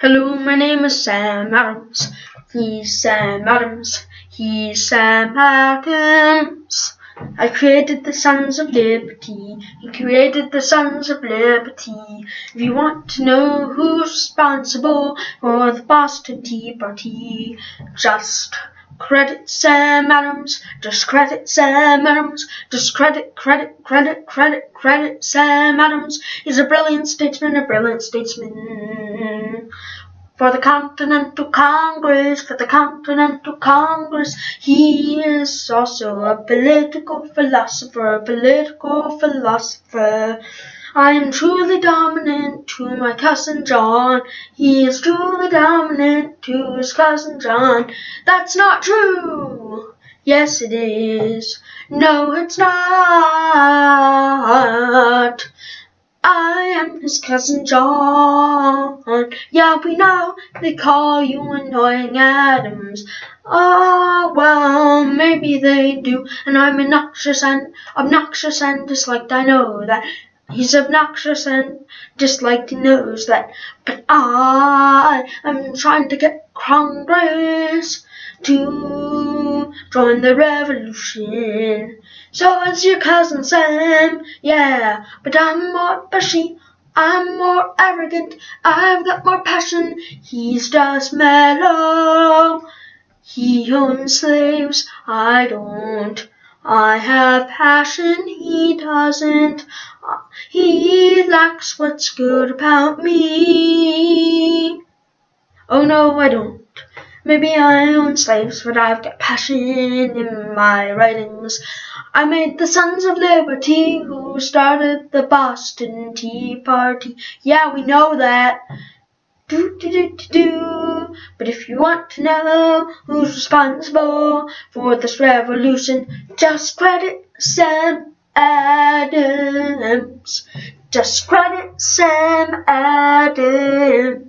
Hello, my name is Sam Adams. He's Sam Adams. He's Sam Adams. I created the Sons of Liberty. He created the Sons of Liberty. If you want to know who's responsible for the Boston Tea Party, just credit Sam Adams. Just credit Sam Adams. Just credit, credit, credit, credit, credit Sam Adams. He's a brilliant statesman, a brilliant statesman. For the Continental Congress, for the Continental Congress, he is also a political philosopher, a political philosopher. I am truly dominant to my cousin John. He is truly dominant to his cousin John. That's not true. Yes, it is. No, it's not. I am his cousin John. Yeah, we know they call you annoying Adams. Oh, well, maybe they do. And I'm obnoxious and obnoxious and disliked. I know that. He's obnoxious and disliked, he knows that. But I am trying to get Congress to join the revolution. So is your cousin Sam, yeah, but I'm more bushy. I'm more arrogant, I've got more passion, he's just mellow. He owns slaves, I don't. I have passion, he doesn't. He lacks what's good about me. Oh no, I don't. Maybe I own slaves, but I've got passion in my writings. I made the Sons of Liberty started the Boston Tea Party. Yeah, we know that. Do, do, do, do, do. But if you want to know who's responsible for this revolution, just credit Sam Adams. Just credit Sam Adams.